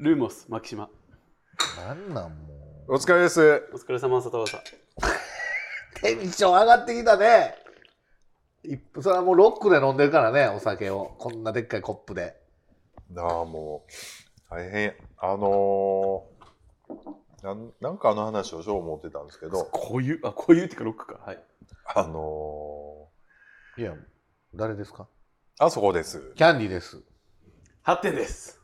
ルーモス牧島なんなんもお疲れです。お疲れ様佐藤さんうテンション上がってきたね。一それはもうロックで飲んでるからねお酒を。こんなでっかいコップで。なあ、もう、大変。あのー、なんなんかあの話をしよう思ってたんですけど、こういうあこういうっていうかロックか。はい。あのいや誰ですか？ー、あそこです。キャンディーです。ハテです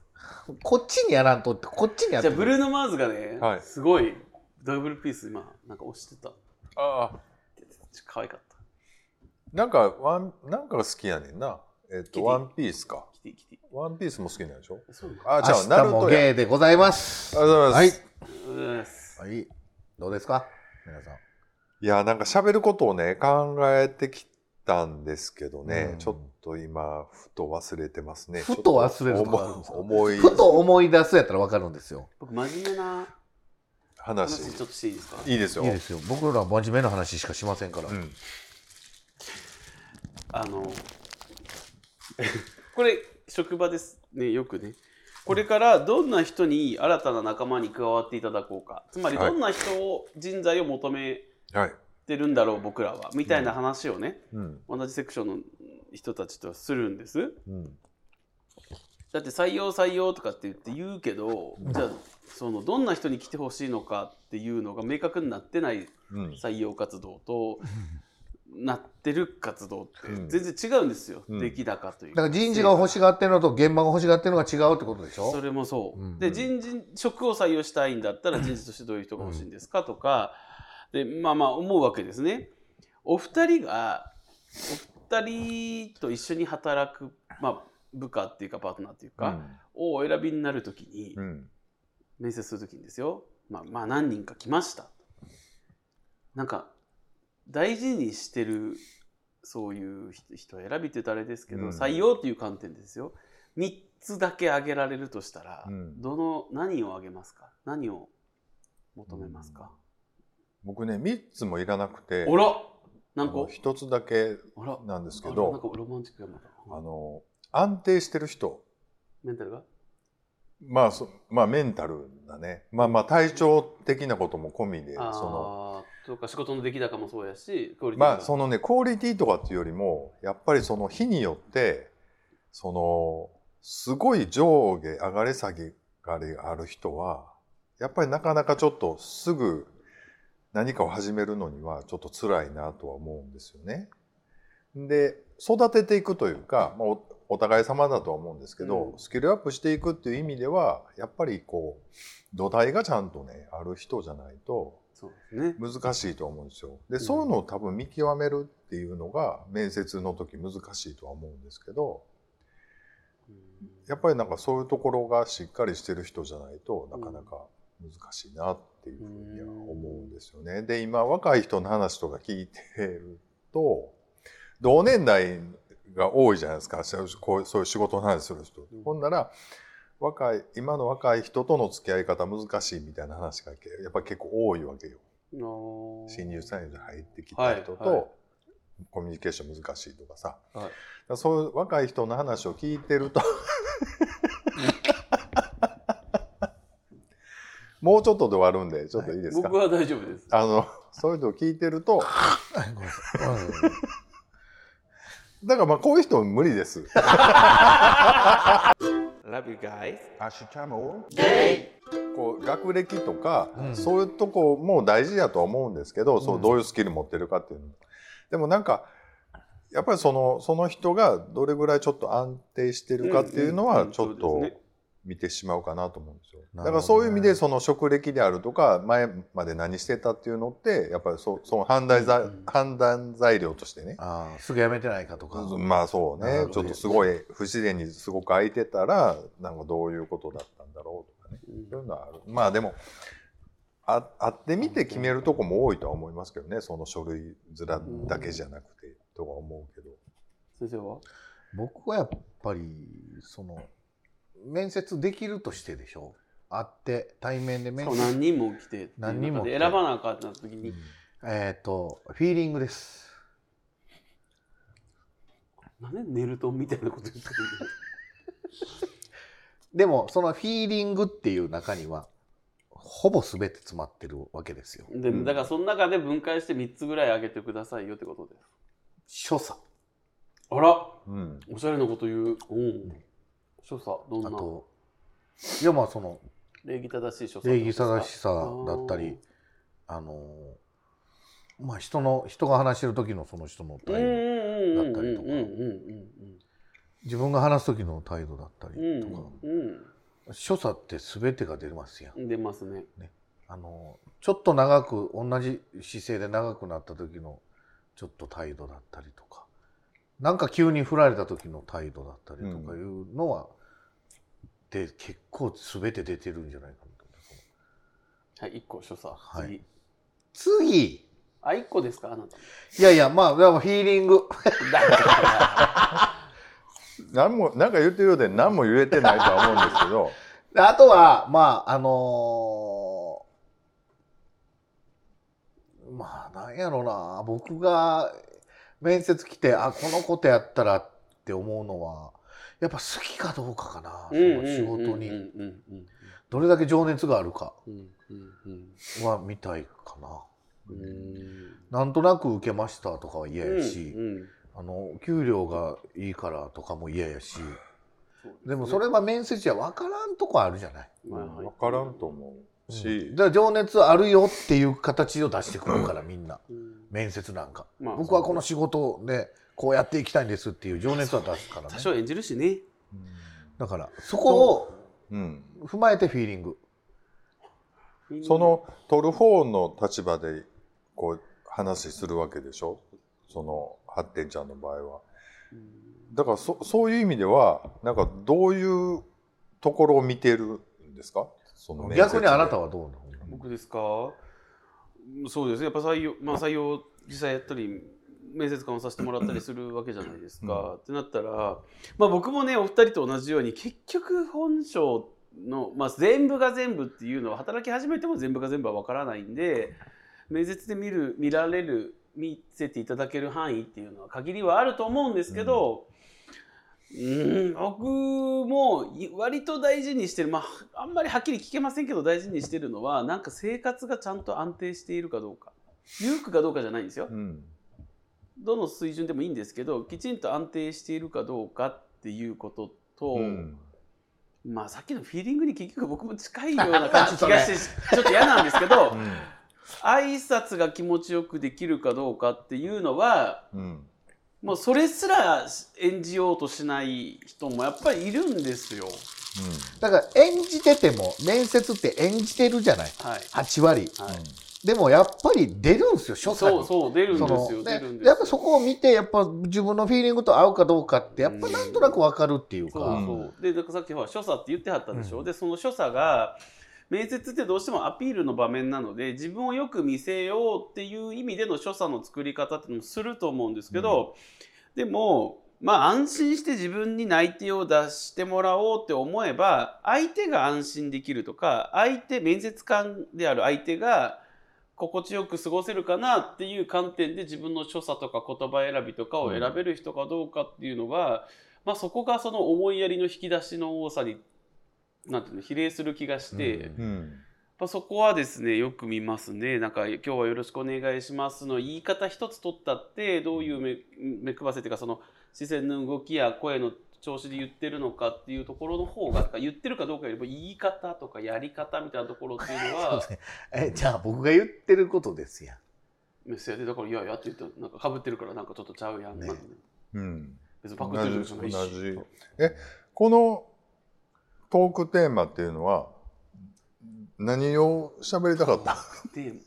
こっちにやらんとってこっちにやって。じゃあブルーノ・マーズがね、はい。すごいダブルピース今なんか押してた。ああ、可愛かった。なんか、ワン、なんかが好きやねんな。えっと、キティワンピースか。キティキティワンピースも好きなんでしょ？そうかあ、じゃあ、明日もナルトや。ゲイでございます。ありがとうございます。はい。はい。どうですか？皆さん。いや、なんか喋ることをね、考えてきたんですけどね、うん。ちょっと今、ふと忘れてますね。ふと忘れるとかあるんですか？ちょっと思い、ふと思い出すやったら分かるんですよ。僕真面目な話、話ちょっとしていいですか？いいですよ。いいですよ。僕らは真面目な話しかしませんから、うん。あの これ職場ですね。よくね。これからどんな人に新たな仲間に加わっていただこうか。つまりはい。どんな人を人材を求めはい。てるんだろう僕らは。みたいな話をね、うん。同じセクションの人たちとするんです。うん。だって採用採用とかって言って言うけど、じゃあそのどんな人に来てほしいのかっていうのが明確になってないうん。採用活動となってる活動ってうん。全然違うんですよ、うん。出来高というだから人事が欲しがってるのと現場が欲しがってるのが違うってことでしょ？それもそう、うん。で人事職を採用したいんだったら人事としてどういう人が欲しいんですかとかでまあまあ思うわけですね。お二人がお二人と一緒に働く、まあ、部下っていうかパートナーっていうか、をお選びになるときに、うん。面接するときにですよ、まあ、まあ何人か来ました。なんか大事にしてるそういう人人選びって言うとあれですけど、うん。採用っていう観点でですよ。3つだけ挙げられるとしたら、うん。どの何を挙げますか？何を求めますか、僕ね、3つもいらなくて、あら何個？1つだけなんですけど、かロマンチックやまたあの、安定してる人。メンタルが？まあ、そまあ、メンタルだね。まあまあ、体調的なことも込みで、その、ああとか仕事の出来高もそうやしクオリティまあ、がそのね、クオリティとかっていうよりも、やっぱりその日によって、その、すごい上下上がり下げがある人は、やっぱりなかなかちょっとすぐ何かを始めるのにはちょっと辛いなとは思うんですよね。で、育てていくというか、まあ、おお互い様だとは思うんですけど、うんスキルアップしていくっていう意味では、やっぱりこう、土台がちゃんとね、ある人じゃないと、難しいと思うんですよ。で、うんそういうのを多分見極めるっていうのが面接の時難しいとは思うんですけど、やっぱりなんかそういうところがしっかりしてる人じゃないとなかなか難しいなっていうふうには思うんですよね。で、今若い人の話とか聞いてると、同年代が多いじゃないですか、そういうこうそういう仕事の話する人。うん。ほんなら、若い、今の若い人との付き合い方難しいみたいな話がけやっぱり結構多いわけよ。新入社員で入ってきた人と、はいはい。コミュニケーション難しいとかさ、はい。だからそういう若い人の話を聞いてると もうちょっとで終わるんでちょっといいですか、僕は大丈夫です。あのそういうのを聞いてると。はいごめんなさい。うんだからまあこういう人無理です。Love you guys. こう学歴とか、うん。そういうとこも大事やとは思うんですけど、そううんどういうスキル持ってるかっていうの。でもなんかやっぱりそのその人がどれぐらいちょっと安定してるかっていうのはちょっと見てしまうかなと思うんですよ。だからそういう意味でその職歴であるとか前まで何してたっていうのってやっぱりそその判断材、うん判断材料としてね。ああすぐ辞めてないかとか。まあそうね。ちょっとすごい不自然にすごく空いてたらなんかどういうことだったんだろうとかね。そういうのはある。まあでもあ会ってみて決めるとこも多いとは思いますけどね。その書類面だけじゃなくてとは思うけど。先生は？僕はやっぱりその面接できるとしてでしょ？会って対面でし面接。何人も来て何人も選ばなあかった時に、えっ、とフィーリングです。なんでネルトンみたいなこと言ってるでもそのフィーリングっていう中にはほぼ全て詰まってるわけですよ。でだからその中で分解して3つぐらいあげてくださいよってことです。所作。あら。うん。おしゃれなこと言う。う。ん所作どんな？あといやまあその礼儀正しい所作礼儀正しさだったりあのまあ人の人が話してる時のその人の態度だったりとか。自分が話す時の態度だったりうんとか、うん所作って全てが出ますやん。うん出ますね。あのちょっと長く同じ姿勢で長くなった時のちょっと態度だったりとか。なんか急に振られた時の態度だったりとかいうのは、で結構全て出てるんじゃないかなとはい1個所作。はい。次。次！あ1個ですかあなた。いやいやまあでもフィーリング。何もなんか言ってるようで何も言えてないとは思うんですけど。で あとはまああのーまあなんやろな。僕が面接来てあこのことやったらって思うのはやっぱ好きかどうかかな、その仕事に。どれだけ情熱があるかは見たいかな。なんとなく受けましたとかは嫌やし、うんあの給料がいいからとかも嫌やし。でもそれは面接じゃ分からんとこあるじゃない。分からんと思うし、だから情熱あるよっていう形を出してくるからみんな。うん。面接なんか、まあ僕はこの仕事でこうやっていきたいんですっていう情熱は出すからね。多少演じるしね。だからそこをうん、踏まえてフィーリング。その取る方の立場でこう話するわけでしょ？その発展ちゃんの場合は。だからそそういう意味ではなんかどういうところを見てるんですか？その逆にあなたはどうなの？僕ですか？そうです。ねやっぱ採用,、まあ、採用実際やったり面接官をさせてもらったりするわけじゃないですか。ってなったら、まあ、僕もねお二人と同じように結局本性の、まあ、全部が全部っていうのは働き始めても全部が全部は分からないんで面接で見る見られる見せていただける範囲っていうのは限りはあると思うんですけど、うん、僕も割と大事にしてる。まああんまりはっきり聞けませんけど大事にしてるのはなんか生活がちゃんと安定しているかどうか。裕福かどうかじゃないんですよ。うんどの水準でもいいんですけどきちんと安定しているかどうかっていうことと、うん。まあさっきのフィーリングに結局僕も近いような感じ気がして ちょっと嫌なんですけど挨拶が気持ちよくできるかどうかっていうのはうん。もうそれすら演じようとしない人もやっぱりいるんですよ。だから演じてても面接って演じてるじゃない。はい、8割。はいでもやっぱり出るんですよ所作に。そうそう出るんですそよの出るんですやっぱそこを見てやっぱ自分のフィーリングと合うかどうかってやっぱなんとなく分かるっていうか、そうそう。でさっきほら所作って言ってはったでしょ、でその所作が面接ってどうしてもアピールの場面なので自分をよく見せようっていう意味での所作の作り方っていうのもすると思うんですけど、でもまあ安心して自分に内定を出してもらおうって思えば相手が安心できるとか相手面接官である相手が心地よく過ごせるかなっていう観点で自分の所作とか言葉選びとかを選べる人かどうかっていうのが、まあ、そこがその思いやりの引き出しの多さになんていうの比例する気がして、うん。うんまあ、そこはですねよく見ますね。なんか今日はよろしくお願いしますの言い方一つ取ったってどういう目目配せっていうかその視線の動きや声の調子で言ってるのかっていうところの方が言ってるかどうかよりも言い方とかやり方みたいなところっていうのは えじゃあ僕が言ってることですやん。メッセージでだから「いやいや」って言ってなんかかぶってるからなんかちょっとちゃうやん、ね。うん。別にパクってる同じじゃないし同じ。えこのトークテーマっていうのは何を喋りたかった？でな何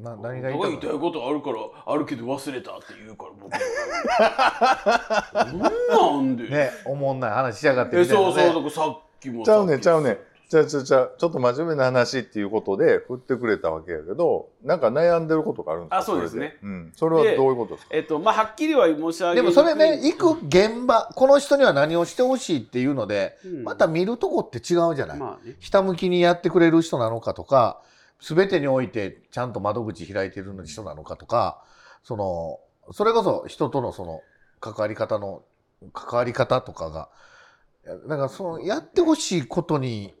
が何が言いたいことあるからあるけど忘れたって言うから僕なん なんで、ねおもんない話しやがってえみたいな、ね、そうそうさっきもちゃうねちゃうねちゃうちゃうちゃう。ちょっと真面目な話っていうことで振ってくれたわけやけどなんか悩んでることがあるんですか？あそうですね。うん、それはどういうことですか？えっとまあはっきりは申し上げでもそれね行く現場この人には何をしてほしいっていうのでうん。また見るとこって違うじゃない、まあね。ひたむきにやってくれる人なのかとか全てにおいてちゃんと窓口開いてる人なのかとかそのそれこそ人とのその関わり方の関わり方とかがだからそのやってほしいことに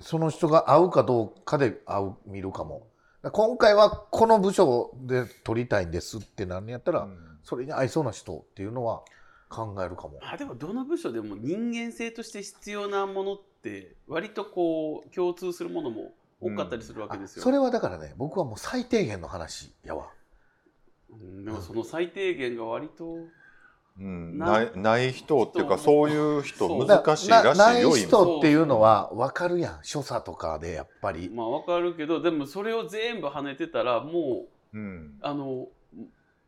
その人が合うかどうかで合う見るかも今回はこの部署で取りたいんですってなんやったら、うんそれに合いそうな人っていうのは考えるかも。あでもどの部署でも人間性として必要なものって割とこう共通するものも多かったりするわけですよ。あそれはだからね僕はもう最低限の話やわ。うんでもその最低限が割とうん。なないない人っていうか人そういう人難しいらしいなない人っていうのは分かるやん所作とかでやっぱり。まあわかるけどでもそれを全部跳ねてたらもううん。あの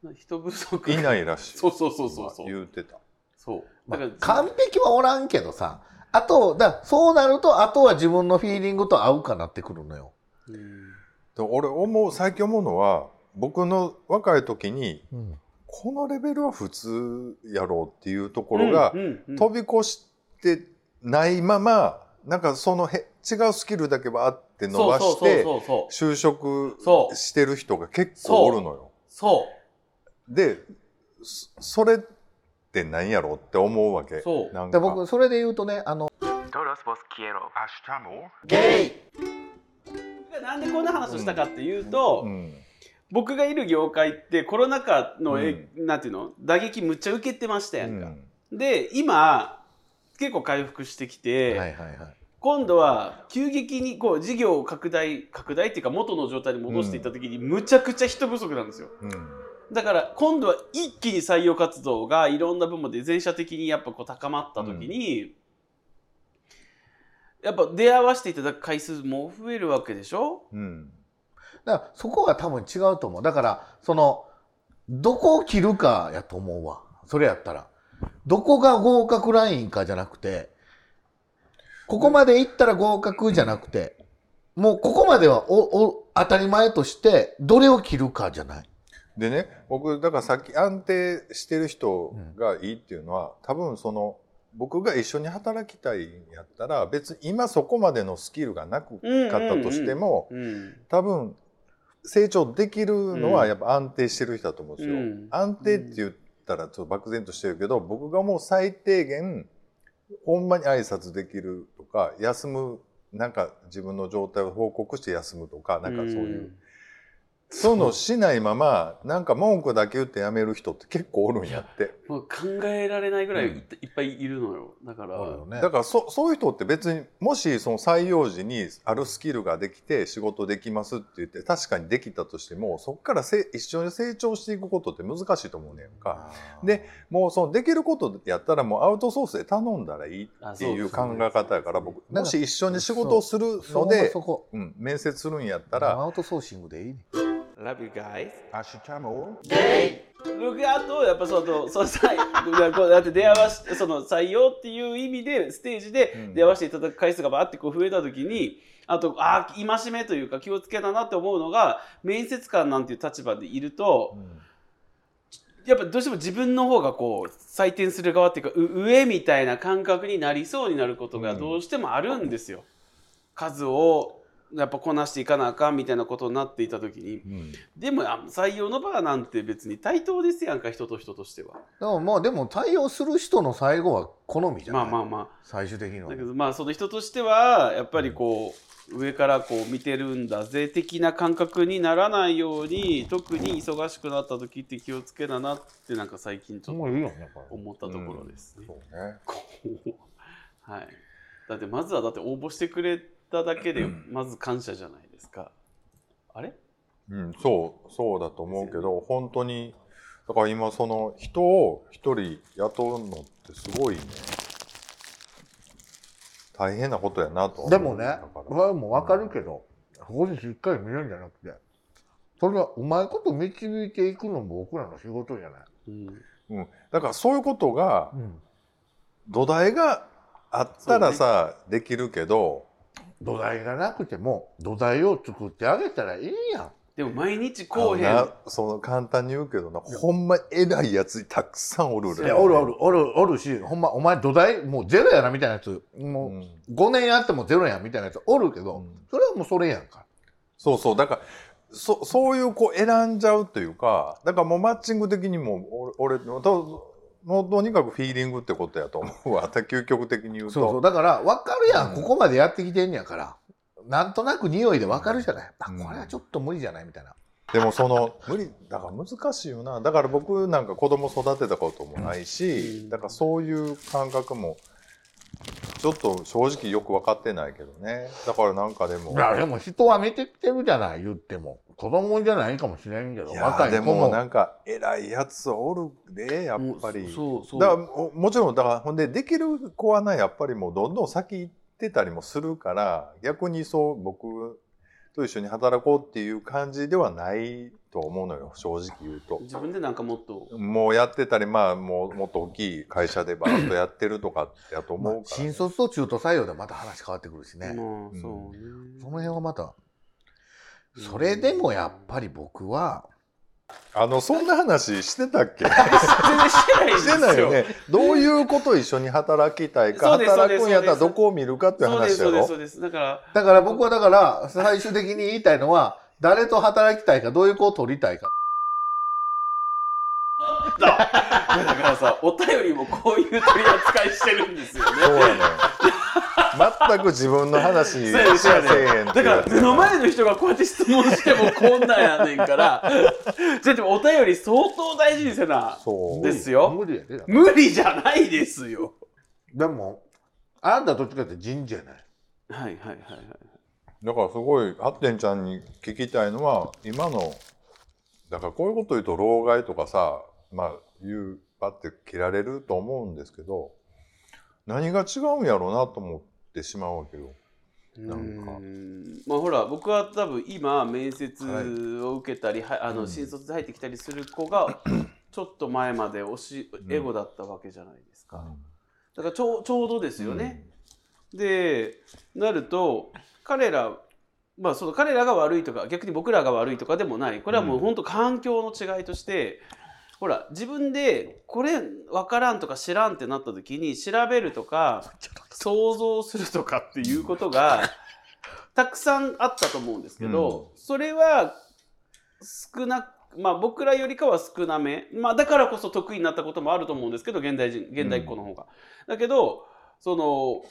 な人不足いないらしい。そうそうそうそうそう。言うてた。そう。まあだから、完璧はおらんけどさあとだそうなるとあとは自分のフィーリングと合うかなってくるのよ。うん。で俺思う最近思うのは僕の若い時にうんこのレベルは普通やろうっていうところがうんうんうん。飛び越してないままなんかそのへ違うスキルだけばあって伸ばして就職してる人が結構おるのよ。そう。でそそれって何やろうって思うわけ。そう。なんか。で僕それで言うとねあの.ゲイ！なんでこんな話をしたかっていうと、うん。僕がいる業界ってコロナ禍のえ、うなんていうの？打撃むっちゃ受けてましたやんか、うん。で今結構回復してきて、はいはいはい。今度は急激にこう事業を拡大拡大っていうか元の状態に戻していった時にむちゃくちゃ人不足なんですよ。うんだから今度は一気に採用活動がいろんな部門で全社的にやっぱこう高まった時に、やっぱ出会わせていただく回数も増えるわけでしょ？うんだからそこが多分違うと思う。だからそのどこを切るかやと思うわ。それやったら。どこが合格ラインかじゃなくて、ここまで行ったら合格じゃなくて、もうここまではおお当たり前として、どれを切るかじゃない。でね僕だからさっき安定してる人がいいっていうのは、多分その僕が一緒に働きたいんやったら別に今そこまでのスキルがなくかったとしても、うん多分成長できるのはやっぱ安定してる人だと思うんですよ。うん。安定って言ったらちょっと漠然としてるけど僕がもう最低限ほんまに挨拶できるとか休むなんか自分の状態を報告して休むとかなんかそういう、そのをしないままなんか文句だけ言ってやめる人って結構おるんやって。もう考えられないぐらいい,、っぱいいるのよだからね。だからそそういう人って別にもしその採用時にあるスキルができて仕事できますって言って確かにできたとしてもそこからせ一緒に成長していくことって難しいと思うねんか。でもうそのできることやったらもうアウトソースで頼んだらいいっていう考え方やから僕もし一緒に仕事をするので。うん、面接するんやったらアウトソーシングでいいね。Love you guys. 明日も僕あとやっぱそのそのさいこうだって出会わしその採用っていう意味でステージでうん。出会わせていただく回数がバーってこう増えた時にあとああ戒めというか気をつけたなって思うのが面接官なんていう立場でいるとやっぱどうしても自分の方がこう採点する側っていうかう上みたいな感覚になりそうになることがどうしてもあるんですよ。数をやっぱこなしていかなあかんみたいなことになっていた時にうん。でもあ採用の場なんて別に対等ですやんか人と人としては。でもまあでも対応する人の最後は好みじゃなまいあまあま最終的にはあだけどまあその人としてはやっぱりこう上からこう見てるんだぜ的な感覚にならないように特に忙しくなった時って気をつけななってなんか最近ちょっと思ったところですね。そうね。こう。はい、だってまずはだって応募してくれただけでまず感謝じゃないですか。あれ？うん、そうそうだと思うけど本当にだから今その人を一人雇うのってすごいね大変なことやなとでもねだから。これはもう分かるけどそこでしっかり見るんじゃなくてそれはうまいこと導いていくのも僕らの仕事じゃない、うん。うん、だからそういうことがうん、土台があったらさ、できるけど土台がなくても土台を作ってあげたらいいやん。でも毎日こうへん。その簡単に言うけどなほんま偉いやつたくさんおるそういやおるおるおるおるしほんまお前土台もうゼロやなみたいなやつもうん。う5年やってもゼロやんみたいなやつおるけど、うん。それはもうそれやんか。そうそう。だからそそういう子選んじゃうというかだからもうマッチング的にも俺俺ともうとにかくフィーリングってことやと思うわ。究極的に言うと。そうそう。だから分かるやん、うん。ここまでやってきてんねやから。なんとなく匂いで分かるじゃない、あうん。これはちょっと無理じゃないみたいな、でもその無理だから難しいよな。だから僕なんか子供育てたこともないし、うん。だからそういう感覚もちょっと正直よく分かってないけどね。だからなんかでも。いやでも人は見てきてるじゃない言っても子供じゃないかもしれんけど若い子でももなんか偉いやつおるでやっぱり。そうそう。だからももちろんだからほんでできる子はなやっぱりもうどんどん先行ってたりもするから逆にそう僕と一緒に働こうっていう感じではないと思うのよ正直言うと。自分でなんかもっと。もうやってたりまあもうもっと大きい会社でバーッとやってるとかやと思うから、新卒と中途採用でまた話変わってくるしね、そうね。その辺はまたそれでもやっぱり僕はあのそんな話してたっけ？してないよ。ね。どういうこと一緒に働きたいか働くんやったらどこを見るかっていう話やろ？そうですそうです。だからだから僕はだから最終的に言いたいのは誰と働きたいかどういう子を取りたいか。だ だからさお便りもこういう取り扱いしてるんですよね。そうやね全く自分の話にしかせえへんっだから目の前の人がこうやって質問してもこんなんやねんから。じゃあでもお便り相当大事にせな。そう。ですよ。無理やで。無理じゃないですよ。でもあなたどっちかって人事やない。はいはいはいはい。だからすごいハッテンちゃんに聞きたいのは今のだからこういうこと言うと老害とかさまあ言うパって切られると思うんですけど何が違うんやろうなと思ってしまうわけよ。なんか。まあほら僕は多分今面接を受けたり、はあうん。の新卒で入ってきたりする子が ちょっと前まで推しエゴだったわけじゃないですか、だからちょうちょうどですよね、でなると彼らまあその彼らが悪いとか逆に僕らが悪いとかでもない。これはもう本当環境の違いとして、ほら自分でこれ分からんとか知らんってなった時に調べるとか想像するとかっていうことが たくさんあったと思うんですけど、それは少なまあ僕らよりかは少なめ、まあ、だからこそ得意になったこともあると思うんですけど現代人現代っ子の方が。だけどその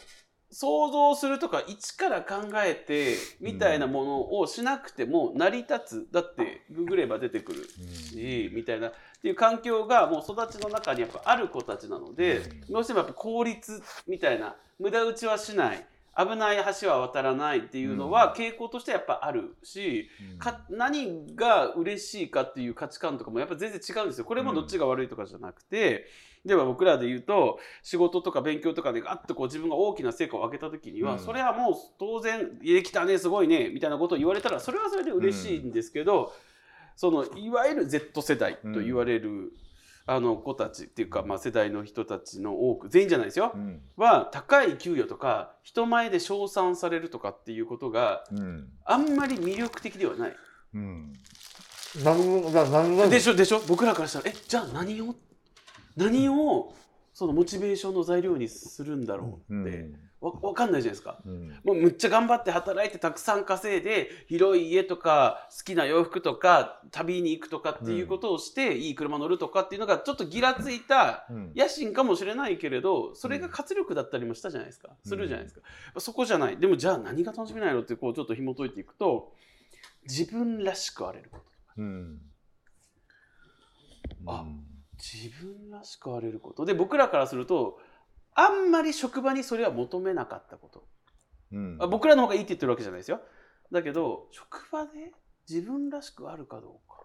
想像するとか一から考えてみたいなものをしなくても成り立つ。だってググれば出てくる。しみたいな。っていう環境がもう育ちの中にやっぱある子たちなのでどうしてもやっぱ効率みたいな無駄打ちはしない。危ない橋は渡らないっていうのは傾向としてやっぱあるしか何が嬉しいかっていう価値観とかもやっぱ全然違うんですよ。これもどっちが悪いとかじゃなくて、では僕らで言うと仕事とか勉強とかでガッとこう自分が大きな成果を上げた時には、うん。それはもう当然「できたねすごいね」みたいなことを言われたらそれはそれで嬉しいんですけど、そのいわゆる Z 世代と言われる、あの子たちっていうか、まあ、世代の人たちの多く全員じゃないですよ、うん。は高い給与とか人前で称賛されるとかっていうことがうん。あんまり魅力的ではない。うん。何が何がでしょでしょ僕らからしたらえじゃあ何を？何をそのモチベーションの材料にするんだろうって、わわかんないじゃないですか。うん。もうむっちゃ頑張って働いてたくさん稼いで広い家とか好きな洋服とか旅に行くとかっていうことをして、いい車乗るとかっていうのがちょっとギラついたうん。野心かもしれないけれどそれが活力だったりもしたじゃないですか。するじゃないですか、そこじゃない。でもじゃあ何が楽しみないのってこうちょっと紐解いていくと自分らしくあれることうん。あ自分らしくあれること。で僕らからするとあんまり職場にそれは求めなかったこと。うん。あ僕らの方がいいって言ってるわけじゃないですよ。だけど職場で自分らしくあるかどうか。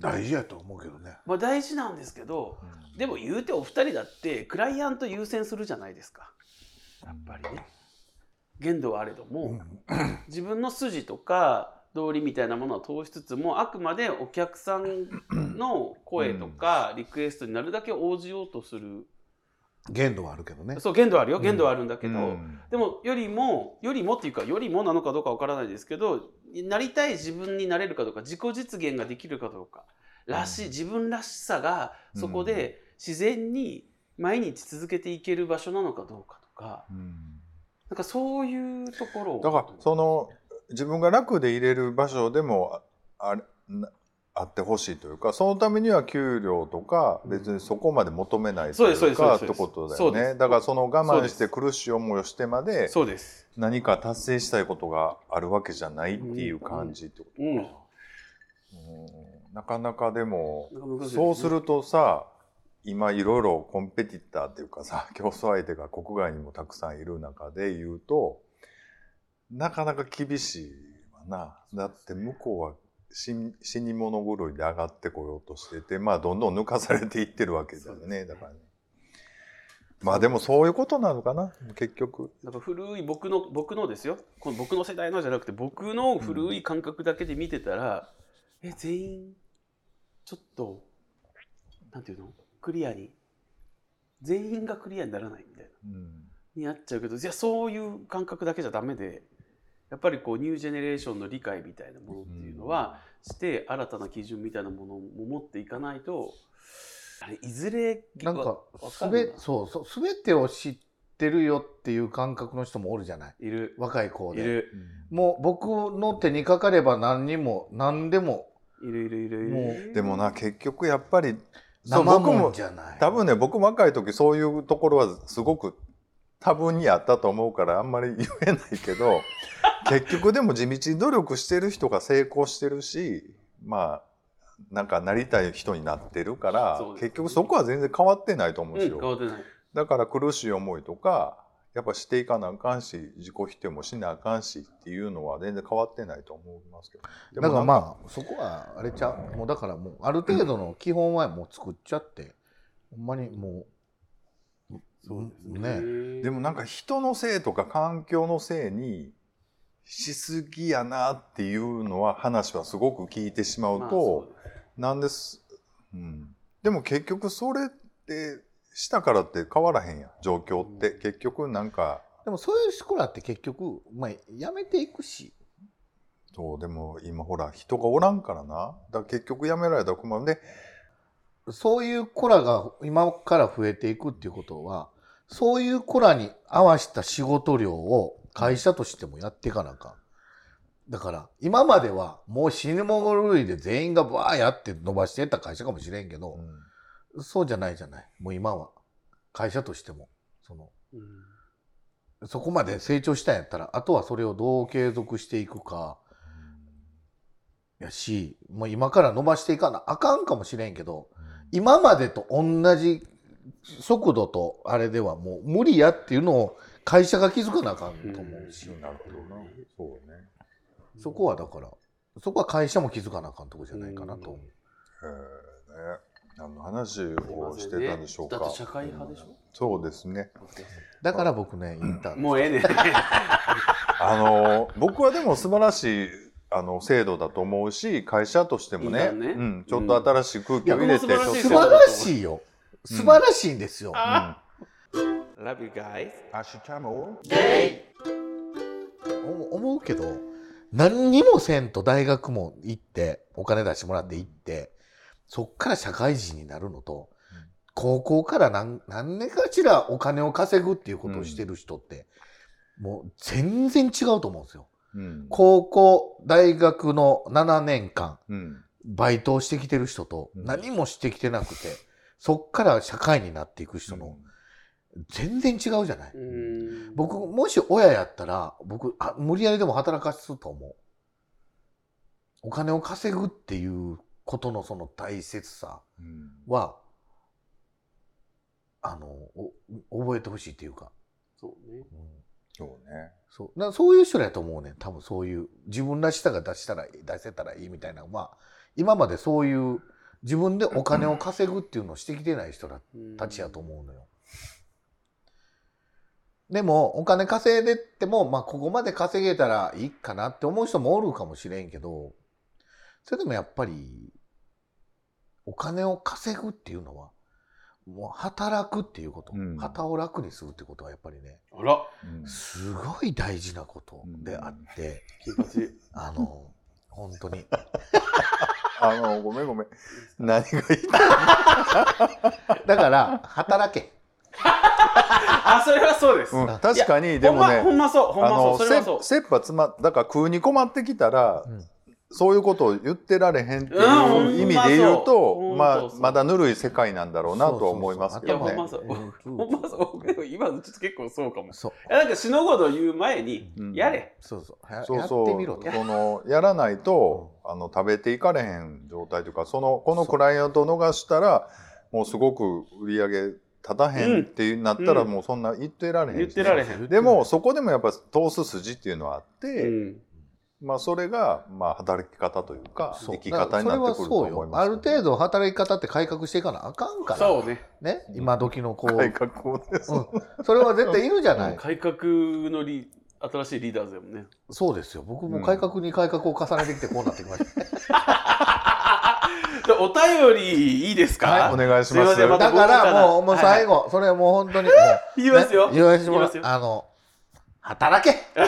大事やと思うけどね。まあ大事なんですけどでも言うてお二人だってクライアント優先するじゃないですか。やっぱりね。限度はあれども、自分の筋とか道理みたいなものを通しつつもあくまでお客さんの声とかリクエストになるだけ応じようとする、限度はあるけどね。そう限度あるようん限度はあるんだけど、うん。でもよりもよりもっていうかよりもなのかどうかわからないですけどなりたい自分になれるかどうか自己実現ができるかどうからしい、うん。自分らしさがそこで自然に毎日続けていける場所なのかどうかとか。うん。なんかそういうところを。だからその自分が楽で入れる場所でもああってほしいというかそのためには給料とか別にそこまで求めないというかってことだよね。だからその我慢して苦しい思いをしてまで。何か達成したいことがあるわけじゃないっていう感じってことか、うん。うん。なかなかでもそうするとさ今いろいろコンペティターっていうかさ競争相手が国外にもたくさんいる中で言うとなかなか厳しいわな。だって向こうは死に死に物狂いで上がってこようとしててまあどんどん抜かされていってるわけだよね。だからね。まあでもそういうことなのかな。結局。なんか古い僕の僕のですよ。この僕の世代のじゃなくて僕の古い感覚だけで見てたら、え全員ちょっとなんていうの？クリアに。全員がクリアにならないみたいな。うん。になっちゃうけどいやそういう感覚だけじゃダメでやっぱりこうニュージェネレーションの理解みたいなものっていうのはして新たな基準みたいなものも持っていかないとあれいずれわなんかわすべそうそう全てを知ってるよっていう感覚の人もおるじゃない？いる。若い子で。いる。もう僕の手にかかれば何にも何でも。いるいるいる。いもるでもな結局やっぱりそう生もんじゃない。多分ね僕若い時そういうところはすごく多分にあったと思うからあんまり言えないけど 結局でも地道に努力してる人が成功してるしまあなんかなりたい人になってるから、そうです結局そこは全然変わってないと思うんですよ、うん、変わってない。だから苦しい思いとかやっぱしていかなあかんし自己否定もしなあかんしっていうのは全然変わってないと思いますけどだからまあそこはあれちゃう。もうだからもうある程度の基本はもう作っちゃって、ほんまにもうそうですね。ねでもなんか人のせいとか環境のせいにしすぎやなっていうのは話はすごく聞いてしまうまあと、そうなんです、うん、でも結局それってしたからって変わらへんやん状況って、うん。結局なんか。でもそういう人らって結局、まあ、やめていくし。そうでも今ほら人がおらんからな。だから結局やめられたら困る。んでそういう子らが今から増えていくっていうことはそういう子らに合わせた仕事量を会社としてもやっていかなあかん。だから今まではもう死ぬもの類で全員がバーやって伸ばしてた会社かもしれんけど、そうじゃないじゃないもう今は会社としてもそのうんそこまで成長したんやったらあとはそれをどう継続していくかやしもう今から伸ばしていかなあかんかもしれんけど今までと同じ速度とあれではもう無理やっていうのを会社が気づかなあかんと思うし、うんなるほどなそうねそこはだからそこは会社も気づかなあかんとこじゃないかなと思う。へえね何の話をしてたんでしょうか、だって社会派でしょ？そうですね。だから僕ねインターンもうええねん。あの僕はでも素晴らしいあの制度だと思うし会社としてもねね。うん、ちょっと新しい空気を入れて、いや僕も素晴らしい素晴らしいよ素晴らしいんですよ。あ。Love you guys. アシュチャモ思思うけど何にもせんと大学も行ってお金出してもらって行ってそっから社会人になるのと、うん高校から何何年かしらお金を稼ぐっていうことをしてる人って、もう全然違うと思うんですよ。うん。高校大学の7年間うん。バイトをしてきてる人とうん。何もしてきてなくて、そっから社会になっていく人の全然違うじゃない。うん。僕もし親やったら僕あ無理やりでも働かすと思う。お金を稼ぐっていうことのその大切さうん。はあのお覚えてほしいっていうか、そうね。うん。そうね。そう。なそういう人らやと思うねん。多分そういう自分らしさが出したら出せたらいいみたいなのは今までそういう自分でお金を稼ぐっていうのをしてきてない人らたちやと思うのよ。でもお金稼いでっても、まあ、ここまで稼げたらいいかなって思う人もおるかもしれんけどそれでもやっぱりお金を稼ぐっていうのはもう働くっていうこと、うん。旗を楽にするってことはやっぱりねあら。うん。すごい大事なことであって、あの本当にあのごめんごめん。何が言いたいだから働け。あそれはそうです、うん。確かにでもねほんまそうほんまそうそれはそう。せ切羽詰まだから食うに困ってきたら、うん。そういうことを言ってられへんってうんいう。意味で言うと、まあまだぬるい世界なんだろうなとは思いますけどね。ほん。まそう。うん。ほんまそう今のちょっと結構そうかも。そう。いやなんか死のことを言う前に、うん。やれ。そうそう。やそうそう。やってみろと。そのやらないとあの食べていかれへん状態というかそのこのクライアントを逃したらもうすごく売り上げ立たへんってなったらうん。もうそんな言ってられへんし。言ってられへん。でもそこでもやっぱ通す筋っていうのはあって、うんまあそれがまあ働き方というかそう。生き方になってくると思いますだからそれはそうよ。ある程度働き方って改革していかなあかんから。そうね。ね今時のこう、改革をです、うん、それは絶対いるじゃない、改革のリ新しいリーダーズだもんね。そうですよ。僕も改革に改革を重ねてきてこうなってきました、で お便りいいですか、はい。お願いします。すいまだからもうもうはい。最後、それはもう本当に言いますよ、ね言わせてもら言いうますよ。あの働け。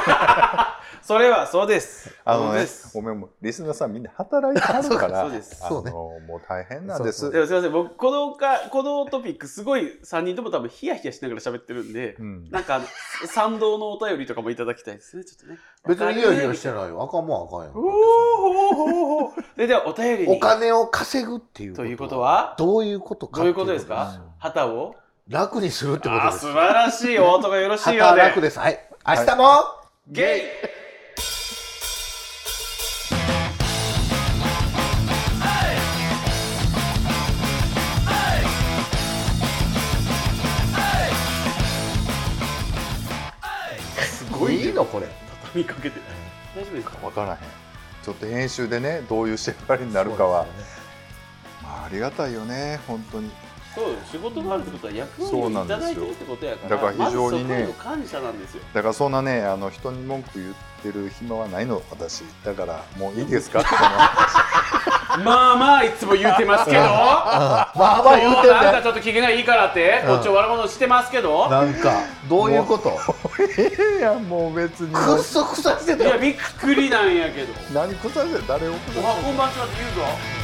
それはそうです。あのねそうです。ごめんリスナーさんみんな働いてはるからそうです。そうねあのもう大変なんです。そうでもすいません。僕このかこのトピックすごい3人とも多分ヒヤヒヤしながら喋ってるんで、うん。なんか賛同のお便りとかもいただきたいですねちょっとね。別にヒヤヒヤしてないよ。あかんもんあかんやんおーほーほーほーそれではお便りに。お金を稼ぐっていうということは？どういうことかどういうことですか？旗を？楽にするってことです。素晴らしい。お音がよろしいよう旗で楽です。はい明日も、ゲイ。すごいいいのこれ。畳みかけて大丈夫ですか分からへん。ちょっと編集でねどういう仕上がりになるかは、まあ、ありがたいよね本当にそう仕事があるってことは役割をないただいてるってことやからだから非常にね感謝なんですよ。だからそんなねあの人に文句言ってる暇はないの私。だからもういいですか？まあまあいつも言ってますけど。まあまあ言うてんなんかねちょっと機嫌がいいからってこっちを悪者してますけど。なんかどういうこと？ええやんもう別に。くっそくさして。いやびっくりなんやけど。何腐して誰を腐して。おはこんばんちはって言うぞ